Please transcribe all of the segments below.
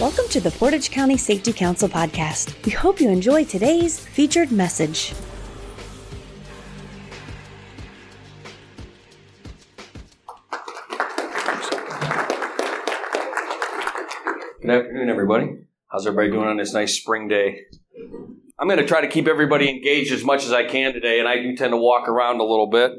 Welcome to the Portage County Safety Council podcast. We hope you enjoy today's featured message. Good afternoon, everybody. How's everybody doing on this nice spring day? I'm going to try to keep everybody engaged as much as I can today, and I do tend to walk around a little bit.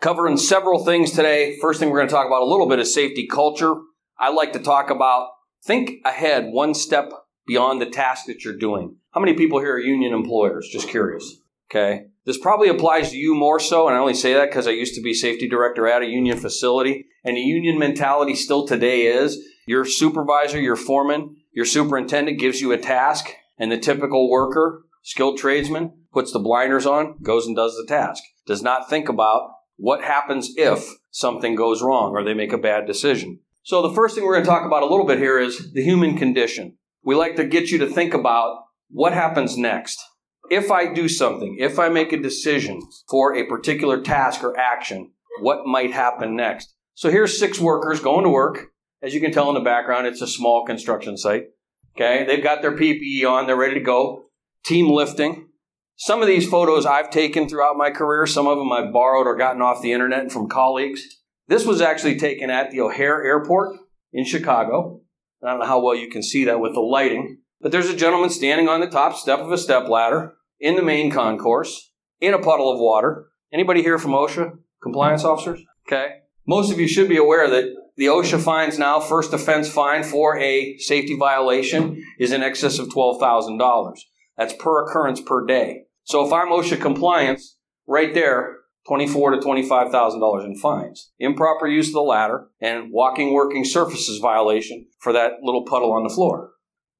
Covering several things today. First thing we're going to talk about a little bit is safety culture. I like to talk about think ahead one step beyond the task that you're doing. How many people here are union employers? Just curious. Okay. This probably applies to you more so, and I only say that because I used to be safety director at a union facility. And the union mentality still today is your supervisor, your foreman, your superintendent gives you a task, and the typical worker, skilled tradesman, puts the blinders on, goes and does the task. Does not think about what happens if something goes wrong or they make a bad decision. So, the first thing we're going to talk about a little bit here is the human condition. We like to get you to think about what happens next. If I do something, if I make a decision for a particular task or action, what might happen next? So here's six workers going to work. As you can tell in the background, it's a small construction site. Okay, they've got their PPE on, they're ready to go. Team lifting. Some of these photos I've taken throughout my career, some of them I've borrowed or gotten off the internet from colleagues. This was actually taken at the O'Hare Airport in Chicago. I don't know how well you can see that with the lighting, but there's a gentleman standing on the top step of a step ladder in the main concourse in a puddle of water. Anybody here from OSHA? Compliance officers? Okay. Most of you should be aware that the OSHA fines now, first offense fine for a safety violation is in excess of $12,000. That's per occurrence per day. So if I'm OSHA compliance, right there, twenty-four to twenty-five thousand dollars in fines. Improper use of the ladder and walking working surfaces violation for that little puddle on the floor.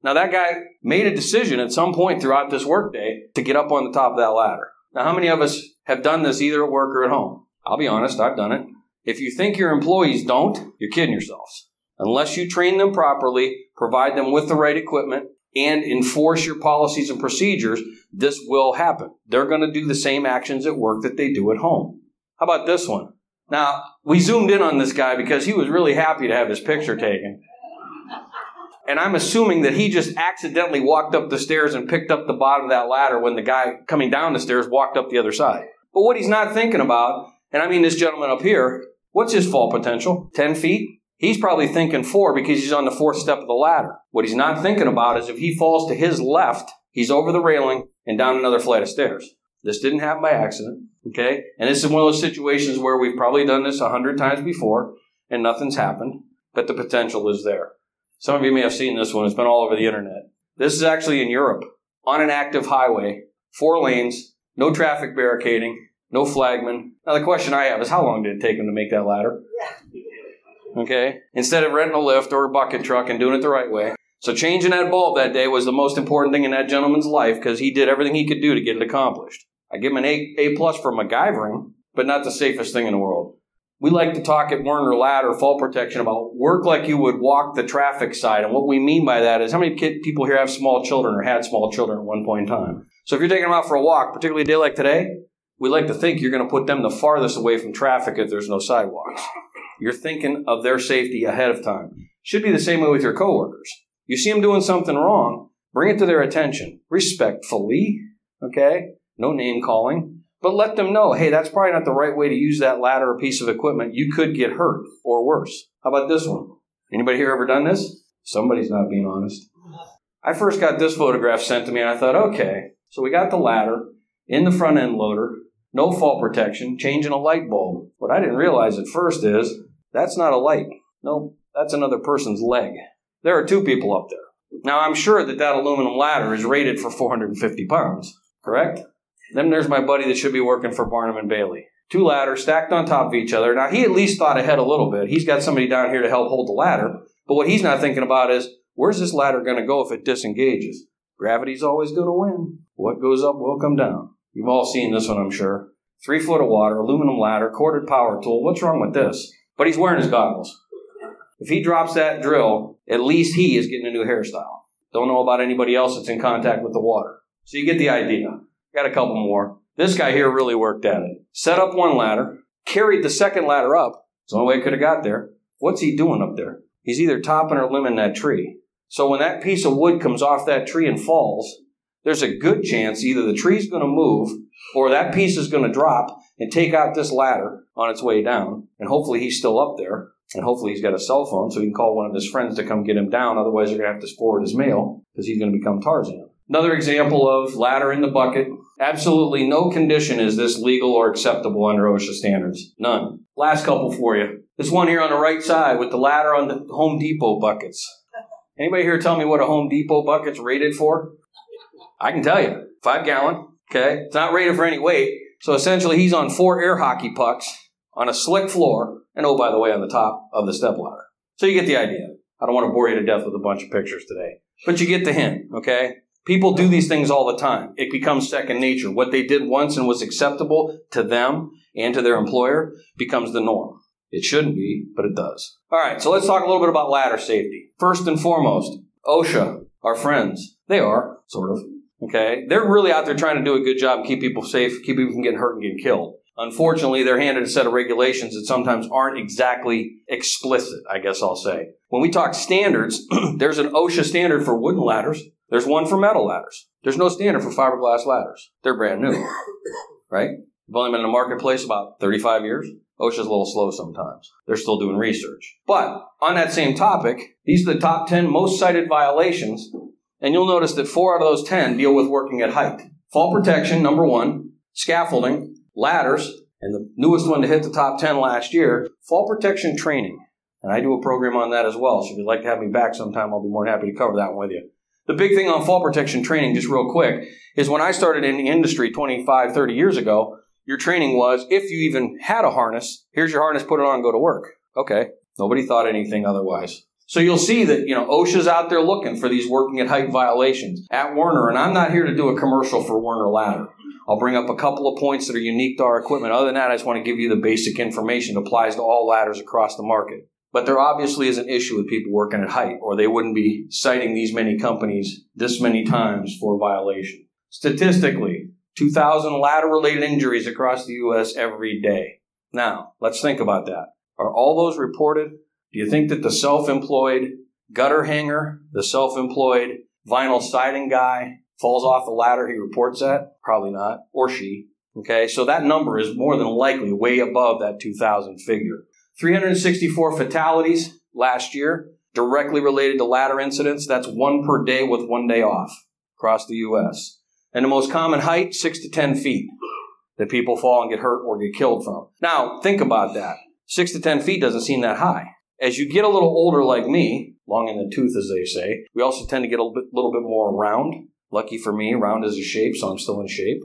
Now that guy made a decision at some point throughout this workday to get up on the top of that ladder. Now how many of us have done this either at work or at home? I'll be honest, I've done it. If you think your employees don't, you're kidding yourselves. Unless you train them properly, provide them with the right equipment, and enforce your policies and procedures, this will happen. They're going to do the same actions at work that they do at home. How about this one? Now, we zoomed in on this guy because he was really happy to have his picture taken. And I'm assuming that he just accidentally walked up the stairs and picked up the bottom of that ladder when the guy coming down the stairs walked up the other side. But what he's not thinking about, and I mean this gentleman up here, what's his fall potential? 10 feet? He's probably thinking four because he's on the fourth step of the ladder. What he's not thinking about is if he falls to his left, he's over the railing and down another flight of stairs. This didn't happen by accident, okay? And this is one of those situations where we've probably done this a hundred times before and nothing's happened, but the potential is there. Some of you may have seen this one. It's been all over the internet. This is actually in Europe on an active highway, four lanes, no traffic barricading, no flagman. Now the question I have is how long did it take him to make that ladder? Okay? Instead of renting a lift or a bucket truck and doing it the right way. So changing that bulb that day was the most important thing in that gentleman's life because he did everything he could do to get it accomplished. I give him an A, a plus for MacGyvering, but not the safest thing in the world. We like to talk at Werner Ladder Fall Protection about work like you would walk the traffic side. And what we mean by that is how many kid, people here have small children or had small children at one point in time? So if you're taking them out for a walk, particularly a day like today, we like to think you're going to put them the farthest away from traffic if there's no sidewalks. You're thinking of their safety ahead of time. Should be the same way with your coworkers. You see them doing something wrong, bring it to their attention respectfully, okay? No name calling, but let them know, hey, that's probably not the right way to use that ladder or piece of equipment. You could get hurt or worse. How about this one? Anybody here ever done this? Somebody's not being honest. I first got this photograph sent to me and I thought, okay, so we got the ladder in the front end loader, no fall protection, changing a light bulb. What I didn't realize at first is that's not a light. No, that's another person's leg. There are two people up there. Now, I'm sure that that aluminum ladder is rated for 450 pounds, correct? Then there's my buddy that should be working for Barnum and Bailey. Two ladders stacked on top of each other. Now, he at least thought ahead a little bit. He's got somebody down here to help hold the ladder. But what he's not thinking about is where's this ladder going to go if it disengages? Gravity's always going to win. What goes up will come down. You've all seen this one, I'm sure. Three foot of water, aluminum ladder, corded power tool. What's wrong with this? But he's wearing his goggles. If he drops that drill, at least he is getting a new hairstyle. Don't know about anybody else that's in contact with the water. So you get the idea. Got a couple more. This guy here really worked at it. Set up one ladder, carried the second ladder up. It's the only way he could have got there. What's he doing up there? He's either topping or limbing that tree. So when that piece of wood comes off that tree and falls, there's a good chance either the tree's going to move or that piece is going to drop and take out this ladder on its way down. And hopefully he's still up there. And hopefully he's got a cell phone so he can call one of his friends to come get him down. Otherwise, they're going to have to forward his mail because he's going to become Tarzan. Another example of ladder in the bucket. Absolutely no condition is this legal or acceptable under OSHA standards. None. Last couple for you. This one here on the right side with the ladder on the Home Depot buckets. Anybody here tell me what a Home Depot bucket's rated for? I can tell you. Five gallon. Okay. It's not rated for any weight. So essentially, he's on four air hockey pucks on a slick floor, and oh, by the way, on the top of the step ladder. So you get the idea. I don't want to bore you to death with a bunch of pictures today, but you get the hint, okay? People do these things all the time. It becomes second nature. What they did once and was acceptable to them and to their employer becomes the norm. It shouldn't be, but it does. All right, so let's talk a little bit about ladder safety. First and foremost, OSHA, our friends. They are, sort of. Okay? They're really out there trying to do a good job and keep people safe, keep people from getting hurt and getting killed. Unfortunately, they're handed a set of regulations that sometimes aren't exactly explicit, I guess I'll say. When we talk standards, there's an OSHA standard for wooden ladders. There's one for metal ladders. There's no standard for fiberglass ladders. They're brand new, right? They've only been in the marketplace about 35 years. OSHA's a little slow sometimes. They're still doing research. But on that same topic, these are the top 10 most cited violations and you'll notice that four out of those 10 deal with working at height. Fall protection, number one, scaffolding, ladders, and the newest one to hit the top 10 last year, fall protection training. And I do a program on that as well. So if you'd like to have me back sometime, I'll be more than happy to cover that one with you. The big thing on fall protection training, just real quick, is when I started in the industry 25, 30 years ago, your training was if you even had a harness, here's your harness, put it on, go to work. Okay. Nobody thought anything otherwise. So you'll see that, you know, OSHA's out there looking for these working at height violations at Werner. And I'm not here to do a commercial for Werner Ladder. I'll bring up a couple of points that are unique to our equipment. Other than that, I just want to give you the basic information that applies to all ladders across the market. But there obviously is an issue with people working at height, or they wouldn't be citing these many companies this many times for violation. Statistically, 2,000 ladder related injuries across the U.S. every day. Now, let's think about that. Are all those reported? Do you think that the self employed gutter hanger, the self employed vinyl siding guy falls off the ladder he reports at? Probably not. Or she. Okay, so that number is more than likely way above that 2,000 figure. 364 fatalities last year directly related to ladder incidents. That's one per day with one day off across the U.S. And the most common height, 6 to 10 feet that people fall and get hurt or get killed from. Now, think about that. 6 to 10 feet doesn't seem that high. As you get a little older like me, long in the tooth as they say, we also tend to get a little bit, little bit more round. Lucky for me, round is a shape, so I'm still in shape.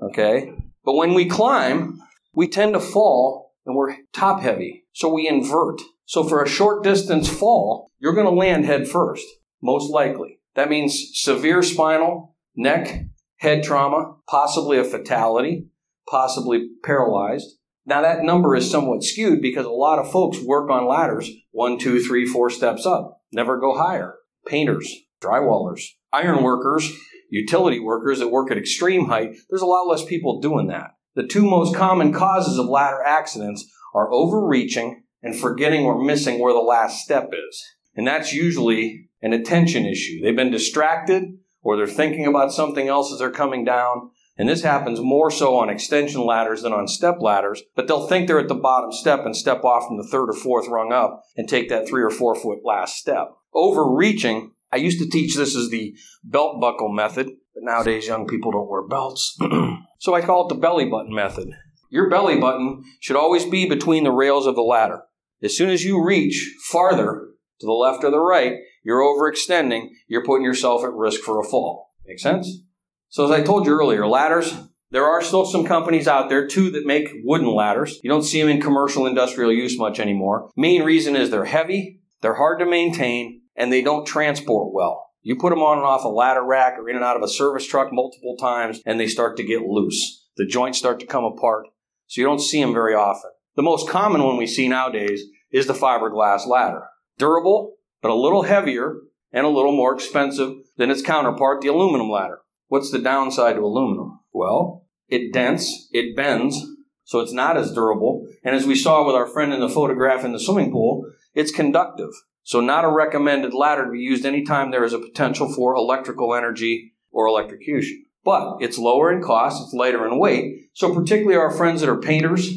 Okay? But when we climb, we tend to fall and we're top heavy. So we invert. So for a short distance fall, you're going to land head first, most likely. That means severe spinal, neck, head trauma, possibly a fatality, possibly paralyzed. Now that number is somewhat skewed because a lot of folks work on ladders one, two, three, four steps up, never go higher. Painters, drywallers, iron workers, utility workers that work at extreme height, there's a lot less people doing that. The two most common causes of ladder accidents are overreaching and forgetting or missing where the last step is. And that's usually an attention issue. They've been distracted or they're thinking about something else as they're coming down and this happens more so on extension ladders than on step ladders, but they'll think they're at the bottom step and step off from the third or fourth rung up and take that three or four foot last step. Overreaching, I used to teach this as the belt buckle method, but nowadays young people don't wear belts. so I call it the belly button method. Your belly button should always be between the rails of the ladder. As soon as you reach farther to the left or the right, you're overextending, you're putting yourself at risk for a fall. Make sense? So as I told you earlier, ladders, there are still some companies out there too that make wooden ladders. You don't see them in commercial industrial use much anymore. Main reason is they're heavy, they're hard to maintain, and they don't transport well. You put them on and off a ladder rack or in and out of a service truck multiple times and they start to get loose. The joints start to come apart. So you don't see them very often. The most common one we see nowadays is the fiberglass ladder. Durable, but a little heavier and a little more expensive than its counterpart, the aluminum ladder. What's the downside to aluminum? Well, it dents, it bends, so it's not as durable. And as we saw with our friend in the photograph in the swimming pool, it's conductive. So, not a recommended ladder to be used anytime there is a potential for electrical energy or electrocution. But it's lower in cost, it's lighter in weight. So, particularly our friends that are painters,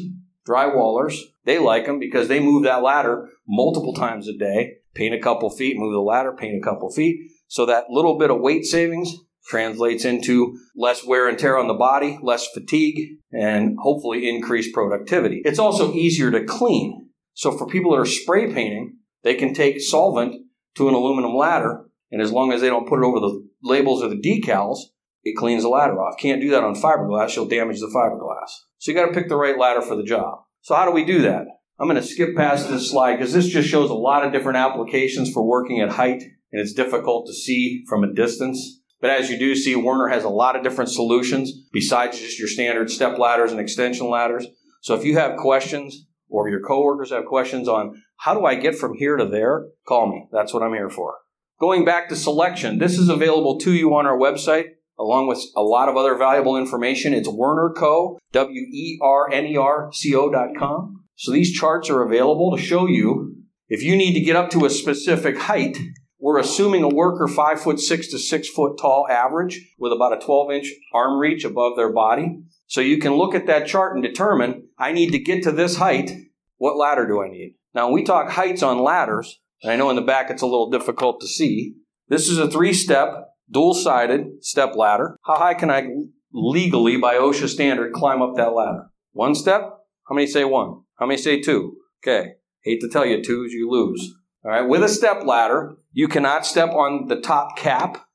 drywallers, they like them because they move that ladder multiple times a day. Paint a couple feet, move the ladder, paint a couple feet. So, that little bit of weight savings translates into less wear and tear on the body, less fatigue, and hopefully increased productivity. It's also easier to clean. So, for people that are spray painting, they can take solvent to an aluminum ladder, and as long as they don't put it over the labels or the decals, it cleans the ladder off. Can't do that on fiberglass, you'll damage the fiberglass. So you got to pick the right ladder for the job. So how do we do that? I'm going to skip past this slide because this just shows a lot of different applications for working at height, and it's difficult to see from a distance. But as you do see, Werner has a lot of different solutions besides just your standard step ladders and extension ladders. So if you have questions or your coworkers have questions on how do I get from here to there? Call me. That's what I'm here for. Going back to selection, this is available to you on our website along with a lot of other valuable information. It's Werner Co, W E R N E R C O dot com. So these charts are available to show you if you need to get up to a specific height. We're assuming a worker five foot six to six foot tall average with about a 12 inch arm reach above their body. So you can look at that chart and determine I need to get to this height. What ladder do I need? Now, when we talk heights on ladders, and I know in the back it's a little difficult to see, this is a three step, dual sided step ladder. How high can I legally, by OSHA standard, climb up that ladder? One step? How many say one? How many say two? Okay. Hate to tell you, twos you lose. All right. With a step ladder, you cannot step on the top cap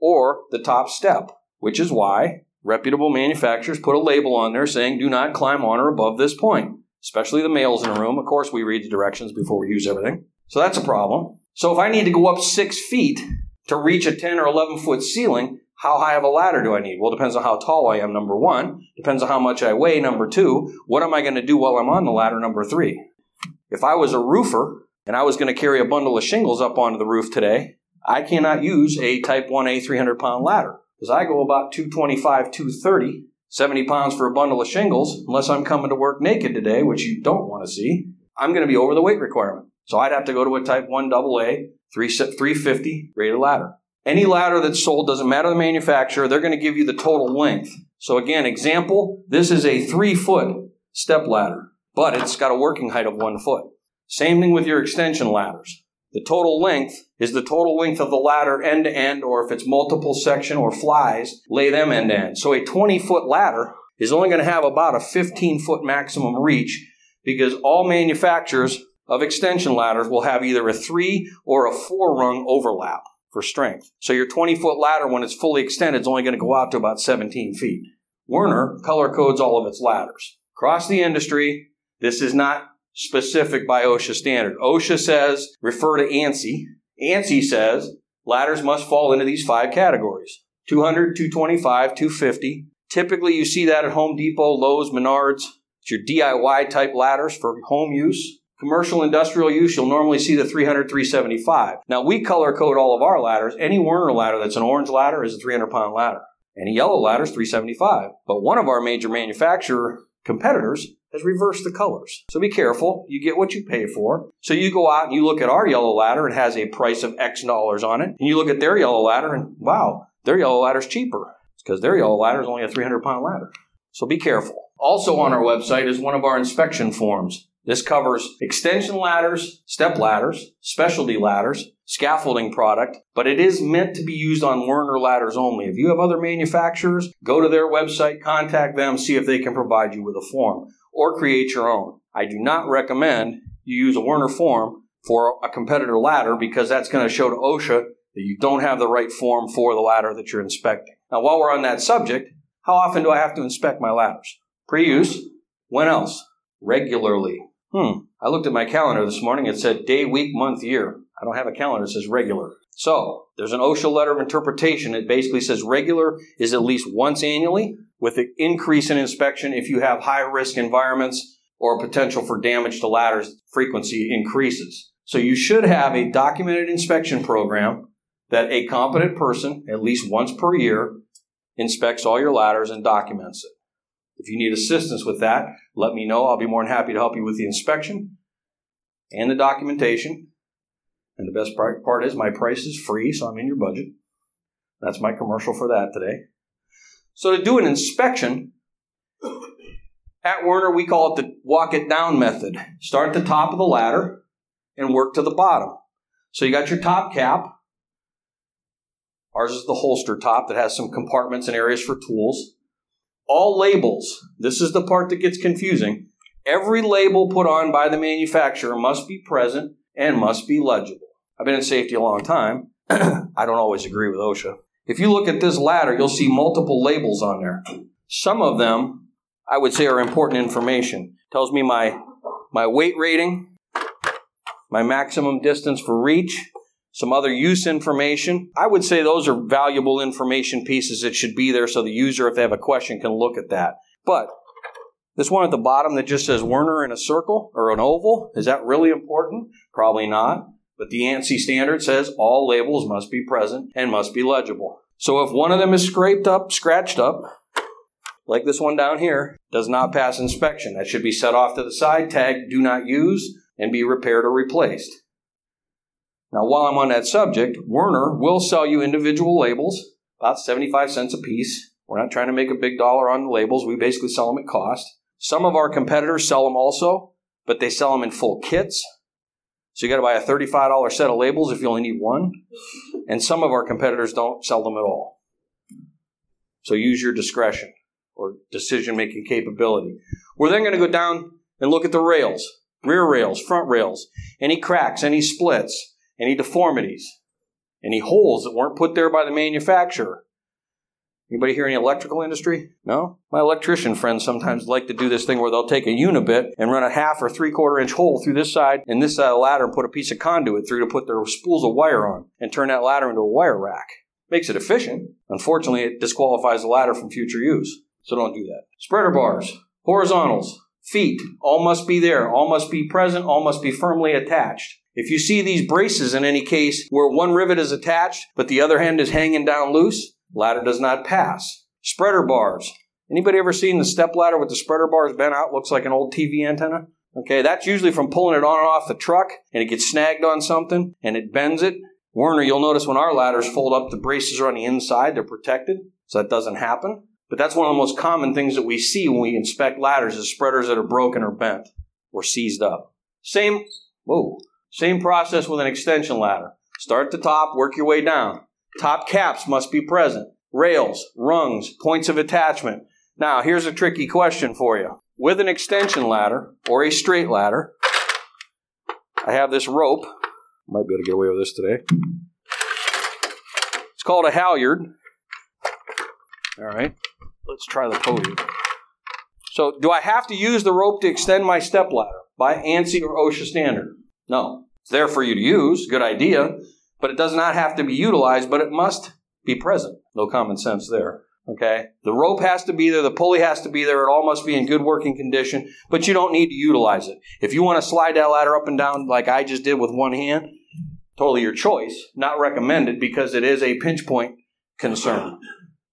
or the top step, which is why reputable manufacturers put a label on there saying do not climb on or above this point especially the males in a room. Of course, we read the directions before we use everything. So that's a problem. So if I need to go up six feet to reach a 10 or 11 foot ceiling, how high of a ladder do I need? Well, depends on how tall I am, number one. Depends on how much I weigh, number two. What am I going to do while I'm on the ladder, number three? If I was a roofer and I was going to carry a bundle of shingles up onto the roof today, I cannot use a Type 1A 300 pound ladder because I go about 225, 230 70 pounds for a bundle of shingles, unless I'm coming to work naked today, which you don't want to see, I'm going to be over the weight requirement. So I'd have to go to a type 1 AA 350 rated ladder. Any ladder that's sold, doesn't matter the manufacturer, they're going to give you the total length. So again, example, this is a three foot step ladder, but it's got a working height of one foot. Same thing with your extension ladders. The total length is the total length of the ladder end to end, or if it's multiple section or flies, lay them end to end. So a 20 foot ladder is only going to have about a 15 foot maximum reach because all manufacturers of extension ladders will have either a three or a four rung overlap for strength. So your 20 foot ladder, when it's fully extended, is only going to go out to about 17 feet. Werner color codes all of its ladders. Across the industry, this is not specific by OSHA standard. OSHA says refer to ANSI. ANSI says ladders must fall into these five categories 200, 225, 250. Typically, you see that at Home Depot, Lowe's, Menards. It's your DIY type ladders for home use. Commercial industrial use, you'll normally see the 300, 375. Now, we color code all of our ladders. Any Werner ladder that's an orange ladder is a 300 pound ladder. Any yellow ladder is 375. But one of our major manufacturer competitors has reversed the colors. So be careful. You get what you pay for. So you go out and you look at our yellow ladder and has a price of X dollars on it. And you look at their yellow ladder and wow, their yellow ladder is cheaper. It's because their yellow ladder is only a 300 pound ladder. So be careful. Also on our website is one of our inspection forms. This covers extension ladders, step ladders, specialty ladders, scaffolding product, but it is meant to be used on Werner ladders only. If you have other manufacturers, go to their website, contact them, see if they can provide you with a form or create your own. I do not recommend you use a Werner form for a competitor ladder because that's going to show to OSHA that you don't have the right form for the ladder that you're inspecting. Now, while we're on that subject, how often do I have to inspect my ladders? Pre use. When else? Regularly. Hmm. I looked at my calendar this morning. It said day, week, month, year. I don't have a calendar that says regular. So there's an OSHA letter of interpretation. It basically says regular is at least once annually with an increase in inspection if you have high risk environments or potential for damage to ladders, frequency increases. So you should have a documented inspection program that a competent person, at least once per year, inspects all your ladders and documents it. If you need assistance with that, let me know. I'll be more than happy to help you with the inspection and the documentation. And the best part is my price is free, so I'm in your budget. That's my commercial for that today. So to do an inspection, at Werner we call it the walk it down method. Start at the top of the ladder and work to the bottom. So you got your top cap. Ours is the holster top that has some compartments and areas for tools. All labels, this is the part that gets confusing. Every label put on by the manufacturer must be present and must be legible. I've been in safety a long time. I don't always agree with OSHA. If you look at this ladder, you'll see multiple labels on there. Some of them, I would say, are important information. Tells me my my weight rating, my maximum distance for reach, some other use information. I would say those are valuable information pieces that should be there so the user, if they have a question, can look at that. But this one at the bottom that just says Werner in a circle or an oval, is that really important? Probably not. But the ANSI standard says all labels must be present and must be legible. So if one of them is scraped up, scratched up, like this one down here, does not pass inspection. That should be set off to the side, tagged do not use, and be repaired or replaced. Now, while I'm on that subject, Werner will sell you individual labels, about 75 cents a piece. We're not trying to make a big dollar on the labels. We basically sell them at cost. Some of our competitors sell them also, but they sell them in full kits. So you got to buy a $35 set of labels if you only need one. And some of our competitors don't sell them at all. So use your discretion or decision making capability. We're then going to go down and look at the rails rear rails, front rails, any cracks, any splits, any deformities, any holes that weren't put there by the manufacturer. Anybody here in the electrical industry? No? My electrician friends sometimes like to do this thing where they'll take a unibit and run a half or three quarter inch hole through this side and this side of the ladder and put a piece of conduit through to put their spools of wire on and turn that ladder into a wire rack. Makes it efficient. Unfortunately, it disqualifies the ladder from future use. So don't do that. Spreader bars, horizontals, feet, all must be there, all must be present, all must be firmly attached. If you see these braces in any case where one rivet is attached but the other end is hanging down loose, ladder does not pass. Spreader bars. Anybody ever seen the step ladder with the spreader bars bent out? Looks like an old TV antenna. Okay, that's usually from pulling it on and off the truck and it gets snagged on something and it bends it. Werner, you'll notice when our ladders fold up, the braces are on the inside, they're protected, so that doesn't happen. But that's one of the most common things that we see when we inspect ladders is spreaders that are broken or bent or seized up. Same, whoa, same process with an extension ladder. Start at the top, work your way down. Top caps must be present. Rails, rungs, points of attachment. Now, here's a tricky question for you. With an extension ladder or a straight ladder, I have this rope. Might be able to get away with this today. It's called a halyard. All right. Let's try the podium. So, do I have to use the rope to extend my step ladder by ANSI or OSHA standard? No. It's there for you to use. Good idea. But it does not have to be utilized, but it must be present. No common sense there. Okay? The rope has to be there, the pulley has to be there, it all must be in good working condition, but you don't need to utilize it. If you want to slide that ladder up and down like I just did with one hand, totally your choice. Not recommended because it is a pinch point concern.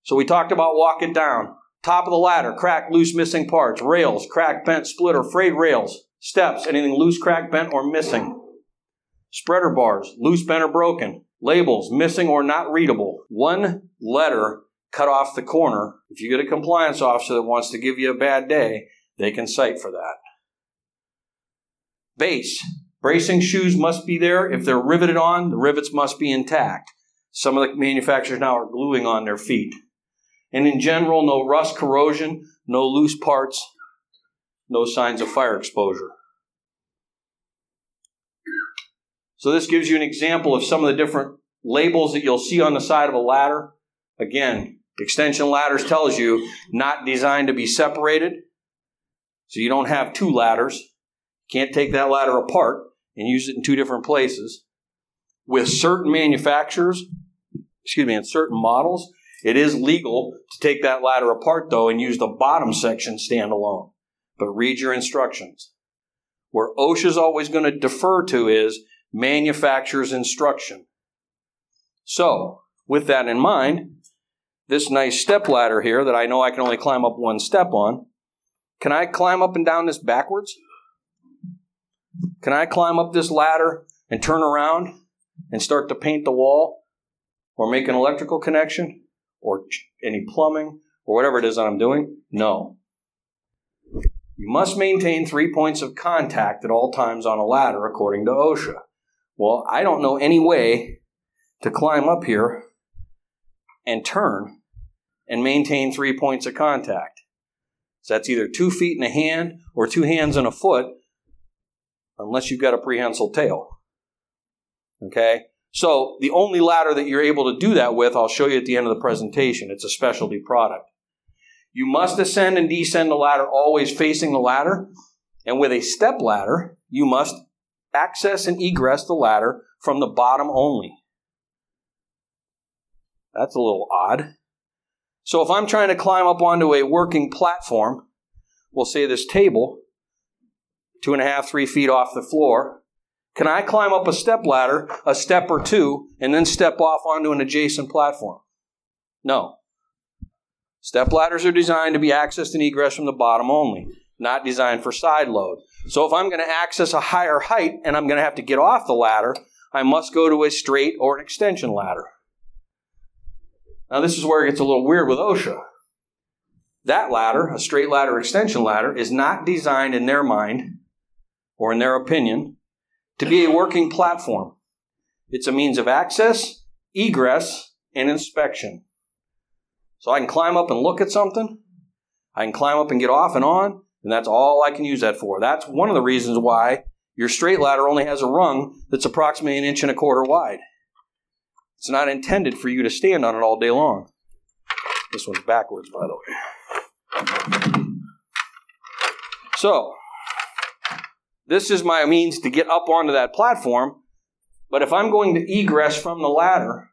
So we talked about walk it down. Top of the ladder, crack, loose, missing parts. Rails, crack, bent, split, or frayed rails. Steps, anything loose, crack, bent, or missing. Spreader bars, loose, bent, or broken. Labels, missing or not readable. One letter cut off the corner. If you get a compliance officer that wants to give you a bad day, they can cite for that. Base. Bracing shoes must be there. If they're riveted on, the rivets must be intact. Some of the manufacturers now are gluing on their feet. And in general, no rust, corrosion, no loose parts, no signs of fire exposure. So this gives you an example of some of the different labels that you'll see on the side of a ladder. Again, extension ladders tells you not designed to be separated. So you don't have two ladders. Can't take that ladder apart and use it in two different places. With certain manufacturers, excuse me, in certain models, it is legal to take that ladder apart, though, and use the bottom section standalone. But read your instructions. Where OSHA is always going to defer to is manufacturer's instruction. So, with that in mind, this nice step ladder here that I know I can only climb up one step on, can I climb up and down this backwards? Can I climb up this ladder and turn around and start to paint the wall or make an electrical connection or any plumbing or whatever it is that I'm doing? No. You must maintain three points of contact at all times on a ladder, according to OSHA. Well, I don't know any way to climb up here and turn and maintain three points of contact. So that's either two feet and a hand or two hands and a foot, unless you've got a prehensile tail. Okay? So the only ladder that you're able to do that with, I'll show you at the end of the presentation. It's a specialty product. You must ascend and descend the ladder always facing the ladder. And with a step ladder, you must access and egress the ladder from the bottom only. That's a little odd. So if I'm trying to climb up onto a working platform, we'll say this table, two and a half, three feet off the floor, can I climb up a step ladder, a step or two, and then step off onto an adjacent platform? No. Step ladders are designed to be accessed and egress from the bottom only, not designed for side load. So if I'm going to access a higher height and I'm going to have to get off the ladder, I must go to a straight or an extension ladder. Now, this is where it gets a little weird with OSHA. That ladder, a straight ladder extension ladder, is not designed in their mind or in their opinion to be a working platform. It's a means of access, egress, and inspection. So I can climb up and look at something. I can climb up and get off and on, and that's all I can use that for. That's one of the reasons why your straight ladder only has a rung that's approximately an inch and a quarter wide. It's not intended for you to stand on it all day long. This one's backwards, by the way. So, this is my means to get up onto that platform. But if I'm going to egress from the ladder,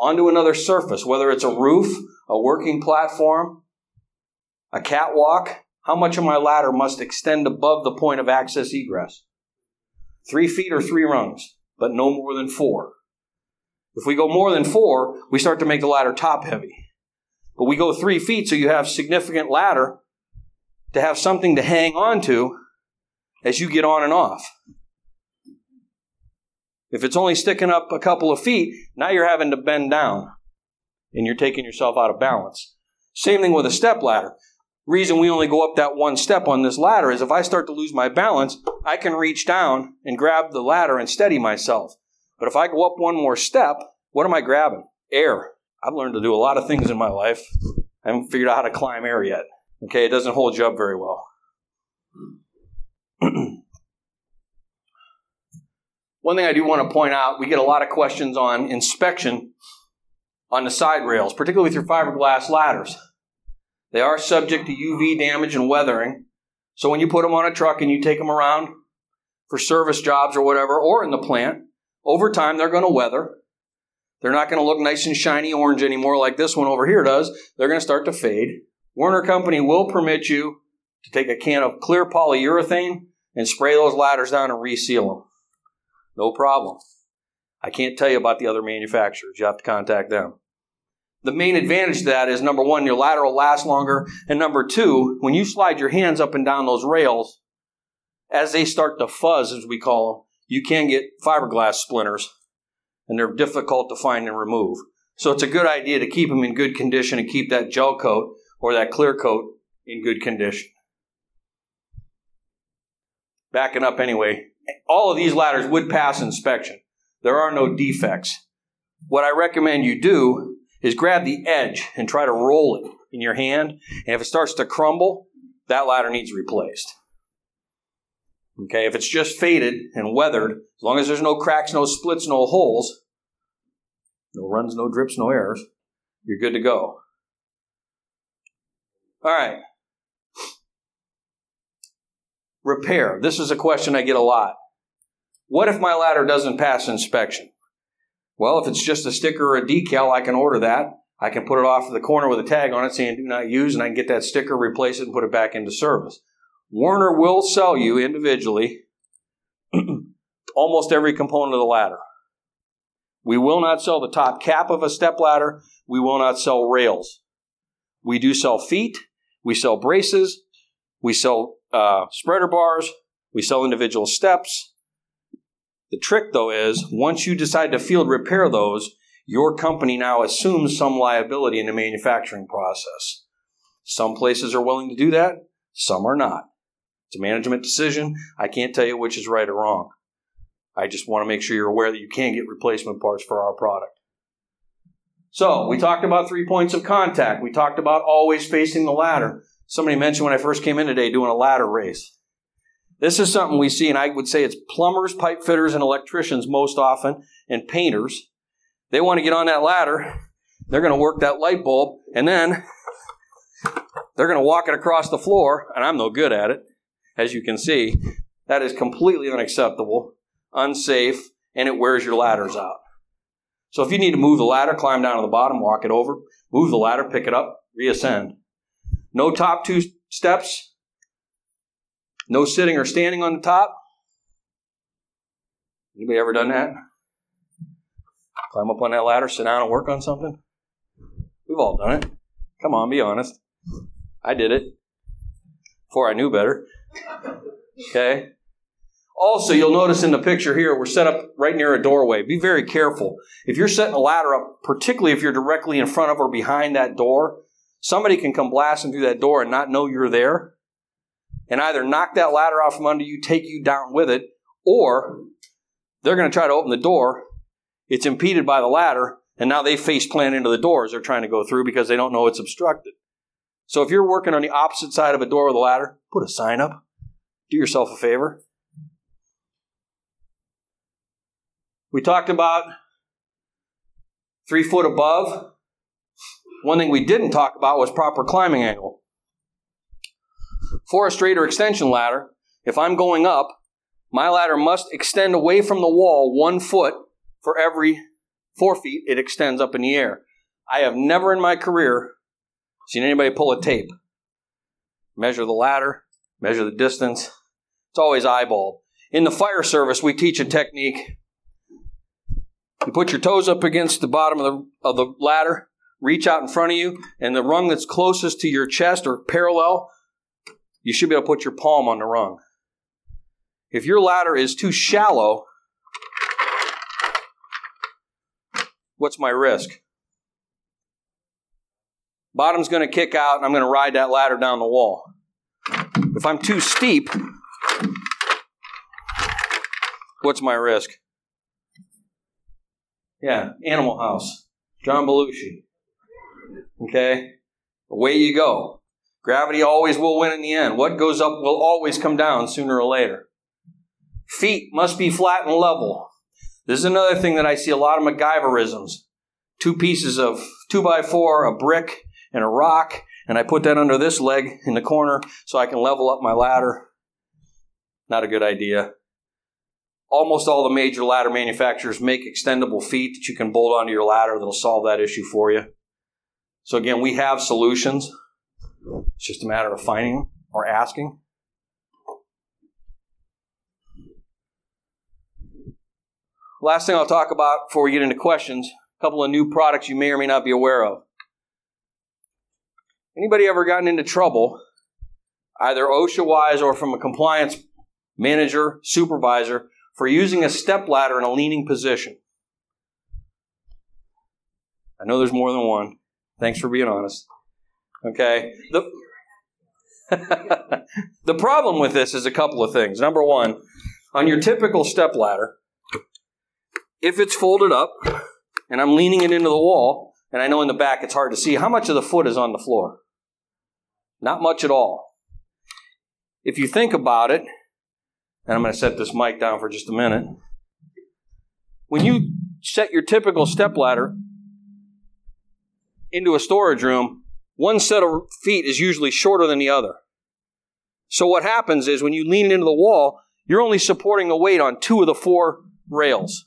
onto another surface, whether it's a roof, a working platform, a catwalk, how much of my ladder must extend above the point of access egress? Three feet or three rungs, but no more than four. If we go more than four, we start to make the ladder top heavy. But we go three feet, so you have significant ladder to have something to hang on to as you get on and off. If it's only sticking up a couple of feet, now you're having to bend down and you're taking yourself out of balance. Same thing with a step ladder. Reason we only go up that one step on this ladder is if I start to lose my balance, I can reach down and grab the ladder and steady myself. But if I go up one more step, what am I grabbing? Air. I've learned to do a lot of things in my life. I haven't figured out how to climb air yet. Okay, it doesn't hold you up very well. One thing I do want to point out, we get a lot of questions on inspection on the side rails, particularly with your fiberglass ladders. They are subject to UV damage and weathering. So when you put them on a truck and you take them around for service jobs or whatever, or in the plant, over time they're going to weather. They're not going to look nice and shiny orange anymore like this one over here does. They're going to start to fade. Werner Company will permit you to take a can of clear polyurethane and spray those ladders down and reseal them. No problem. I can't tell you about the other manufacturers. You have to contact them. The main advantage to that is number one, your ladder will last longer. And number two, when you slide your hands up and down those rails, as they start to fuzz, as we call them, you can get fiberglass splinters, and they're difficult to find and remove. So it's a good idea to keep them in good condition and keep that gel coat or that clear coat in good condition. Backing up anyway, all of these ladders would pass inspection. There are no defects. What I recommend you do is grab the edge and try to roll it in your hand. And if it starts to crumble, that ladder needs replaced. Okay, if it's just faded and weathered, as long as there's no cracks, no splits, no holes, no runs, no drips, no errors, you're good to go. All right. Repair. This is a question I get a lot. What if my ladder doesn't pass inspection? Well, if it's just a sticker or a decal, I can order that. I can put it off to the corner with a tag on it saying do not use, and I can get that sticker, replace it, and put it back into service. Werner will sell you individually almost every component of the ladder. We will not sell the top cap of a step ladder. We will not sell rails. We do sell feet. We sell braces. We sell uh, spreader bars. We sell individual steps. The trick, though, is once you decide to field repair those, your company now assumes some liability in the manufacturing process. Some places are willing to do that, some are not. It's a management decision. I can't tell you which is right or wrong. I just want to make sure you're aware that you can get replacement parts for our product. So, we talked about three points of contact. We talked about always facing the ladder. Somebody mentioned when I first came in today doing a ladder race. This is something we see, and I would say it's plumbers, pipe fitters, and electricians most often, and painters. They want to get on that ladder. They're going to work that light bulb, and then they're going to walk it across the floor, and I'm no good at it, as you can see. That is completely unacceptable, unsafe, and it wears your ladders out. So if you need to move the ladder, climb down to the bottom, walk it over, move the ladder, pick it up, reascend. No top two steps, no sitting or standing on the top. Anybody ever done that? Climb up on that ladder, sit down and work on something? We've all done it. Come on, be honest. I did it before I knew better. Okay? Also, you'll notice in the picture here, we're set up right near a doorway. Be very careful. If you're setting a ladder up, particularly if you're directly in front of or behind that door, somebody can come blasting through that door and not know you're there and either knock that ladder off from under you, take you down with it, or they're going to try to open the door. It's impeded by the ladder, and now they face plant into the door as they're trying to go through because they don't know it's obstructed. So if you're working on the opposite side of a door with a ladder, put a sign up. Do yourself a favor. We talked about three foot above. One thing we didn't talk about was proper climbing angle. For a straighter extension ladder, if I'm going up, my ladder must extend away from the wall one foot for every four feet it extends up in the air. I have never in my career seen anybody pull a tape. Measure the ladder, measure the distance. It's always eyeball. In the fire service, we teach a technique. You put your toes up against the bottom of the, of the ladder, reach out in front of you, and the rung that's closest to your chest or parallel you should be able to put your palm on the rung. If your ladder is too shallow, what's my risk? Bottom's going to kick out and I'm going to ride that ladder down the wall. If I'm too steep, what's my risk? Yeah, Animal House, John Belushi. Okay, away you go. Gravity always will win in the end. What goes up will always come down sooner or later. Feet must be flat and level. This is another thing that I see a lot of MacGyverisms. Two pieces of two by four, a brick, and a rock, and I put that under this leg in the corner so I can level up my ladder. Not a good idea. Almost all the major ladder manufacturers make extendable feet that you can bolt onto your ladder that'll solve that issue for you. So again, we have solutions. It's just a matter of finding them or asking. Last thing I'll talk about before we get into questions, a couple of new products you may or may not be aware of. Anybody ever gotten into trouble, either OSHA wise or from a compliance manager, supervisor, for using a step ladder in a leaning position? I know there's more than one. Thanks for being honest. Okay. The, the problem with this is a couple of things. Number one, on your typical step ladder, if it's folded up and I'm leaning it into the wall, and I know in the back it's hard to see, how much of the foot is on the floor? Not much at all. If you think about it, and I'm going to set this mic down for just a minute. When you set your typical step ladder into a storage room, one set of feet is usually shorter than the other. So what happens is when you lean into the wall, you're only supporting the weight on two of the four rails.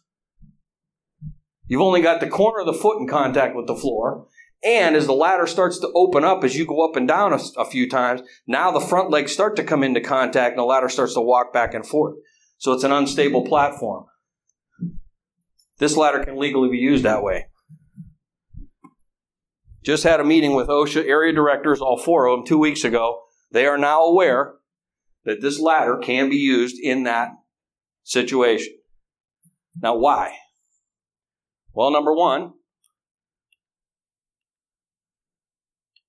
You've only got the corner of the foot in contact with the floor. And as the ladder starts to open up, as you go up and down a, a, few times, now the front legs start to come into contact and the ladder starts to walk back and forth. So it's an unstable platform. This ladder can legally be used that way. Just had a meeting with OSHA area directors, all four of them, two weeks ago. They are now aware that this ladder can be used in that situation. Now, why? Well, number one,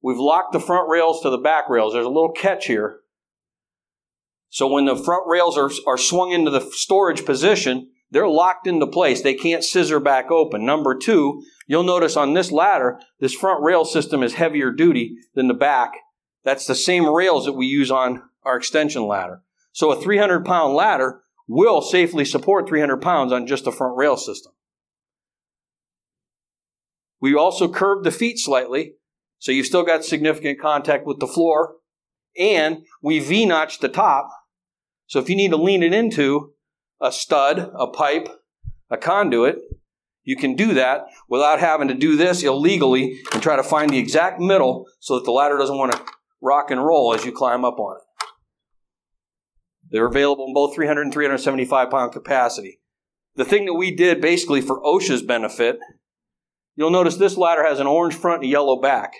we've locked the front rails to the back rails. There's a little catch here. So when the front rails are, are swung into the storage position, they're locked into place. They can't scissor back open. Number two, you'll notice on this ladder, this front rail system is heavier duty than the back. That's the same rails that we use on our extension ladder. So a 300 pound ladder will safely support 300 pounds on just the front rail system. We also curved the feet slightly, so you've still got significant contact with the floor. And we V notched the top, so if you need to lean it into a stud, a pipe, a conduit, you can do that without having to do this illegally and try to find the exact middle so that the ladder doesn't want to rock and roll as you climb up on it. They're available in both 300 and 375 pound capacity. The thing that we did basically for OSHA's benefit, you'll notice this ladder has an orange front and a yellow back.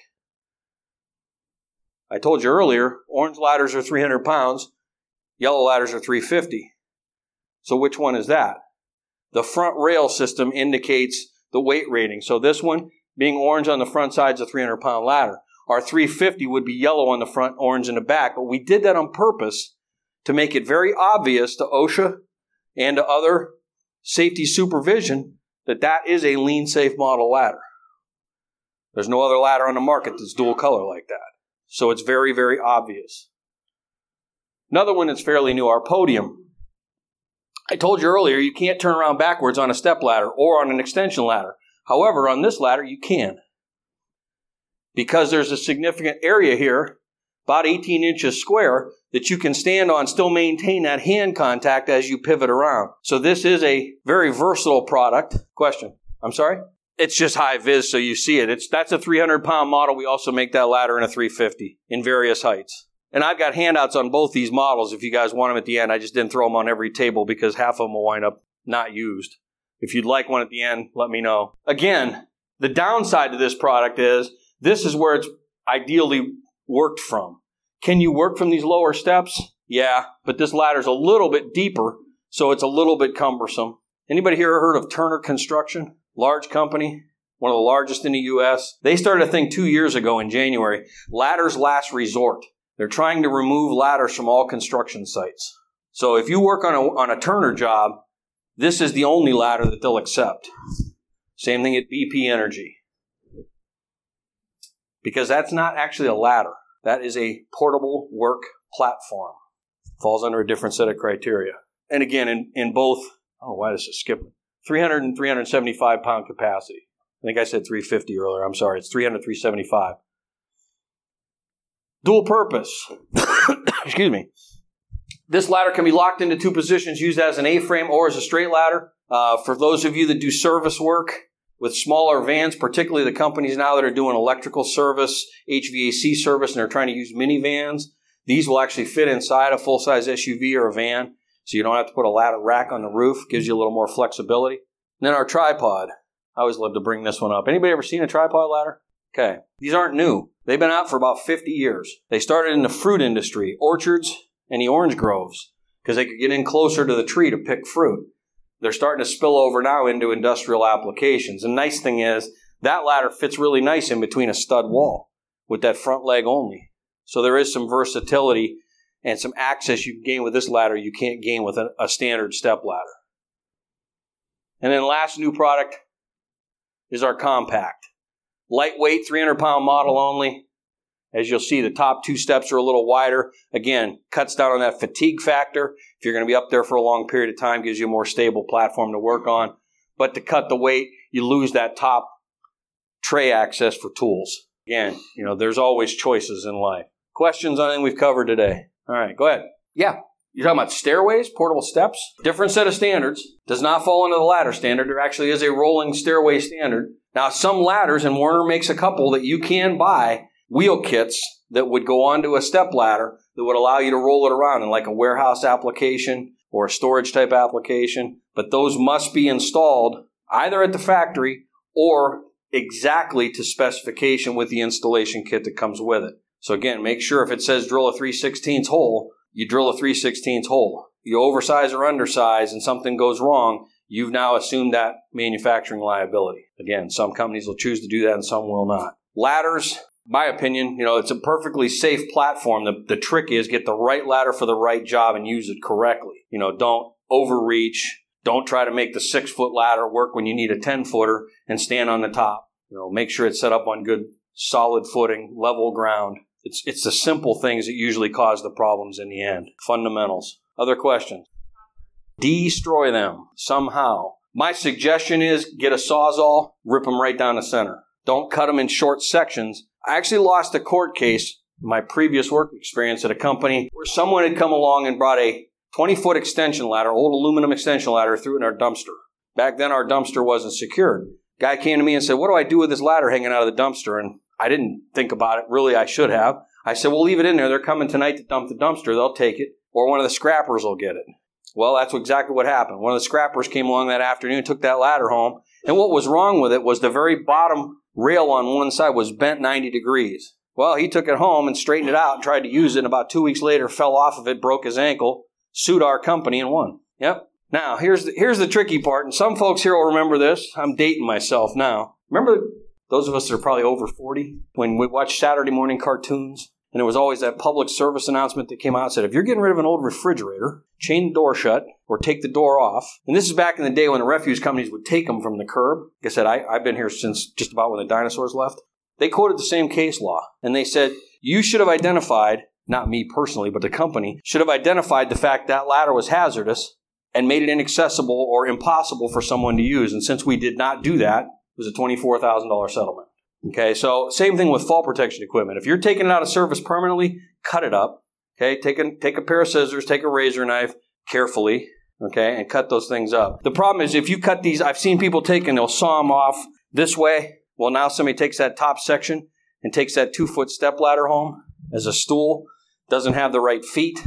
I told you earlier, orange ladders are 300 pounds, yellow ladders are 350. So which one is that? The front rail system indicates the weight rating. So this one, being orange on the front side, is a 300 pound ladder. Our 350 would be yellow on the front, orange in the back. But we did that on purpose to make it very obvious to OSHA and to other safety supervision that that is a lean safe model ladder. There's no other ladder on the market that's dual color like that. So it's very, very obvious. Another one that's fairly new, our podium. I told you earlier you can't turn around backwards on a step ladder or on an extension ladder. However, on this ladder you can. Because there's a significant area here, about 18 inches square, that you can stand on, still maintain that hand contact as you pivot around. So this is a very versatile product. Question. I'm sorry? It's just high vis, so you see it. It's that's a 300 pound model. We also make that ladder in a 350 in various heights. And I've got handouts on both these models if you guys want them at the end. I just didn't throw them on every table because half of them will wind up not used. If you'd like one at the end, let me know. Again, the downside to this product is this is where it's ideally worked from. Can you work from these lower steps? Yeah, but this ladder's a little bit deeper, so it's a little bit cumbersome. Anybody here heard of Turner Construction? Large company, one of the largest in the US. They started a thing two years ago in January. Ladders last resort. They're trying to remove ladders from all construction sites. So if you work on a, on a Turner job, this is the only ladder that they'll accept. Same thing at BP Energy. Because that's not actually a ladder. That is a portable work platform. Falls under a different set of criteria. And again, in, in both, oh, why does it skip? 300 and 375 pound capacity. I think I said 350 earlier. I'm sorry. It's 300, 375. Dual purpose. Excuse me. This ladder can be locked into two positions, used as an A-frame or as a straight ladder. Uh, for those of you that do service work with smaller vans, particularly the companies now that are doing electrical service, HVAC service, and they're trying to use minivans, these will actually fit inside a full-size SUV or a van, so you don't have to put a ladder rack on the roof. Gives you a little more flexibility. And then our tripod. I always love to bring this one up. Anybody ever seen a tripod ladder? Okay. These aren't new. They've been out for about 50 years. They started in the fruit industry, orchards, and the orange groves, because they could get in closer to the tree to pick fruit. They're starting to spill over now into industrial applications. The nice thing is, that ladder fits really nice in between a stud wall with that front leg only. So there is some versatility and some access you can gain with this ladder you can't gain with a, a standard step ladder. And then last new product is our compact. Lightweight, 300 pound model only. As you'll see, the top two steps are a little wider. Again, cuts down on that fatigue factor. If you're going to be up there for a long period of time, gives you a more stable platform to work on. But to cut the weight, you lose that top tray access for tools. Again, you know, there's always choices in life. Questions on anything we've covered today? All right, go ahead. Yeah. You're talking about stairways, portable steps? Different set of standards. Does not fall into the ladder standard. There actually is a rolling stairway standard. Now, some ladders, and Werner makes a couple that you can buy wheel kits that would go onto a step ladder that would allow you to roll it around in like a warehouse application or a storage type application. But those must be installed either at the factory or exactly to specification with the installation kit that comes with it. So again, make sure if it says drill a 3 16 hole, you drill a 3 16 hole. You oversize or undersize and something goes wrong, you've now assumed that manufacturing liability. Again, some companies will choose to do that and some will not. Ladders, my opinion, you know, it's a perfectly safe platform. The, the trick is get the right ladder for the right job and use it correctly. You know, don't overreach. Don't try to make the six foot ladder work when you need a 10 footer and stand on the top. You know, make sure it's set up on good solid footing, level ground. It's, it's the simple things that usually cause the problems in the end. Fundamentals. Other questions? Destroy them somehow. My suggestion is get a sawzall, rip them right down the center. Don't cut them in short sections. I actually lost a court case in my previous work experience at a company where someone had come along and brought a 20 foot extension ladder, old aluminum extension ladder, it in our dumpster. Back then, our dumpster wasn't secured. Guy came to me and said, What do I do with this ladder hanging out of the dumpster? And I didn't think about it. Really, I should have. I said, Well, leave it in there. They're coming tonight to dump the dumpster. They'll take it, or one of the scrappers will get it. Well, that's exactly what happened. One of the scrappers came along that afternoon, took that ladder home, and what was wrong with it was the very bottom rail on one side was bent 90 degrees. Well, he took it home and straightened it out and tried to use it, and about two weeks later fell off of it, broke his ankle, sued our company, and won. Yep. Now, here's the, here's the tricky part, and some folks here will remember this. I'm dating myself now. Remember those of us that are probably over 40 when we watched Saturday morning cartoons? And there was always that public service announcement that came out said, if you're getting rid of an old refrigerator, chain the door shut or take the door off. And this is back in the day when the refuse companies would take them from the curb. Like I said, I, I've been here since just about when the dinosaurs left. They quoted the same case law. And they said, you should have identified, not me personally, but the company, should have identified the fact that ladder was hazardous and made it inaccessible or impossible for someone to use. And since we did not do that, was a $24,000 settlement. Okay, so same thing with fall protection equipment. If you're taking it out of service permanently, cut it up. Okay, take a, take a pair of scissors, take a razor knife carefully, okay, and cut those things up. The problem is if you cut these, I've seen people take and they'll saw them off this way. Well, now somebody takes that top section and takes that two foot step ladder home as a stool, doesn't have the right feet,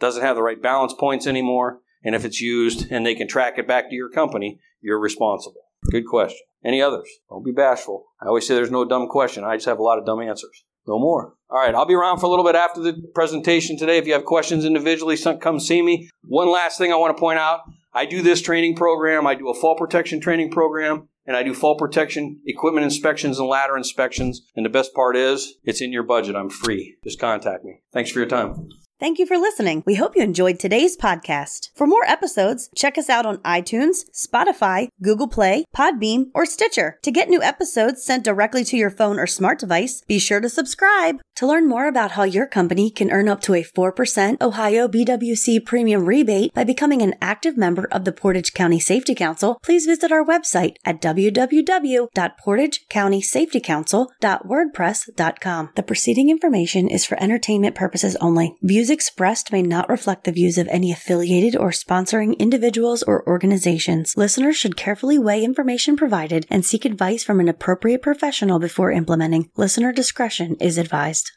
doesn't have the right balance points anymore, and if it's used and they can track it back to your company, you're responsible. Good question. Any others? Don't be bashful. I always say there's no dumb question. I just have a lot of dumb answers. No more. All right, I'll be around for a little bit after the presentation today. If you have questions individually, come see me. One last thing I want to point out I do this training program, I do a fall protection training program, and I do fall protection equipment inspections and ladder inspections. And the best part is, it's in your budget. I'm free. Just contact me. Thanks for your time. Thank you for listening. We hope you enjoyed today's podcast. For more episodes, check us out on iTunes, Spotify, Google Play, Podbean, or Stitcher. To get new episodes sent directly to your phone or smart device, be sure to subscribe. To learn more about how your company can earn up to a 4% Ohio BWC premium rebate by becoming an active member of the Portage County Safety Council, please visit our website at www.portagecountysafetycouncil.wordpress.com. The preceding information is for entertainment purposes only. Views expressed may not reflect the views of any affiliated or sponsoring individuals or organizations. Listeners should carefully weigh information provided and seek advice from an appropriate professional before implementing. Listener discretion is advised.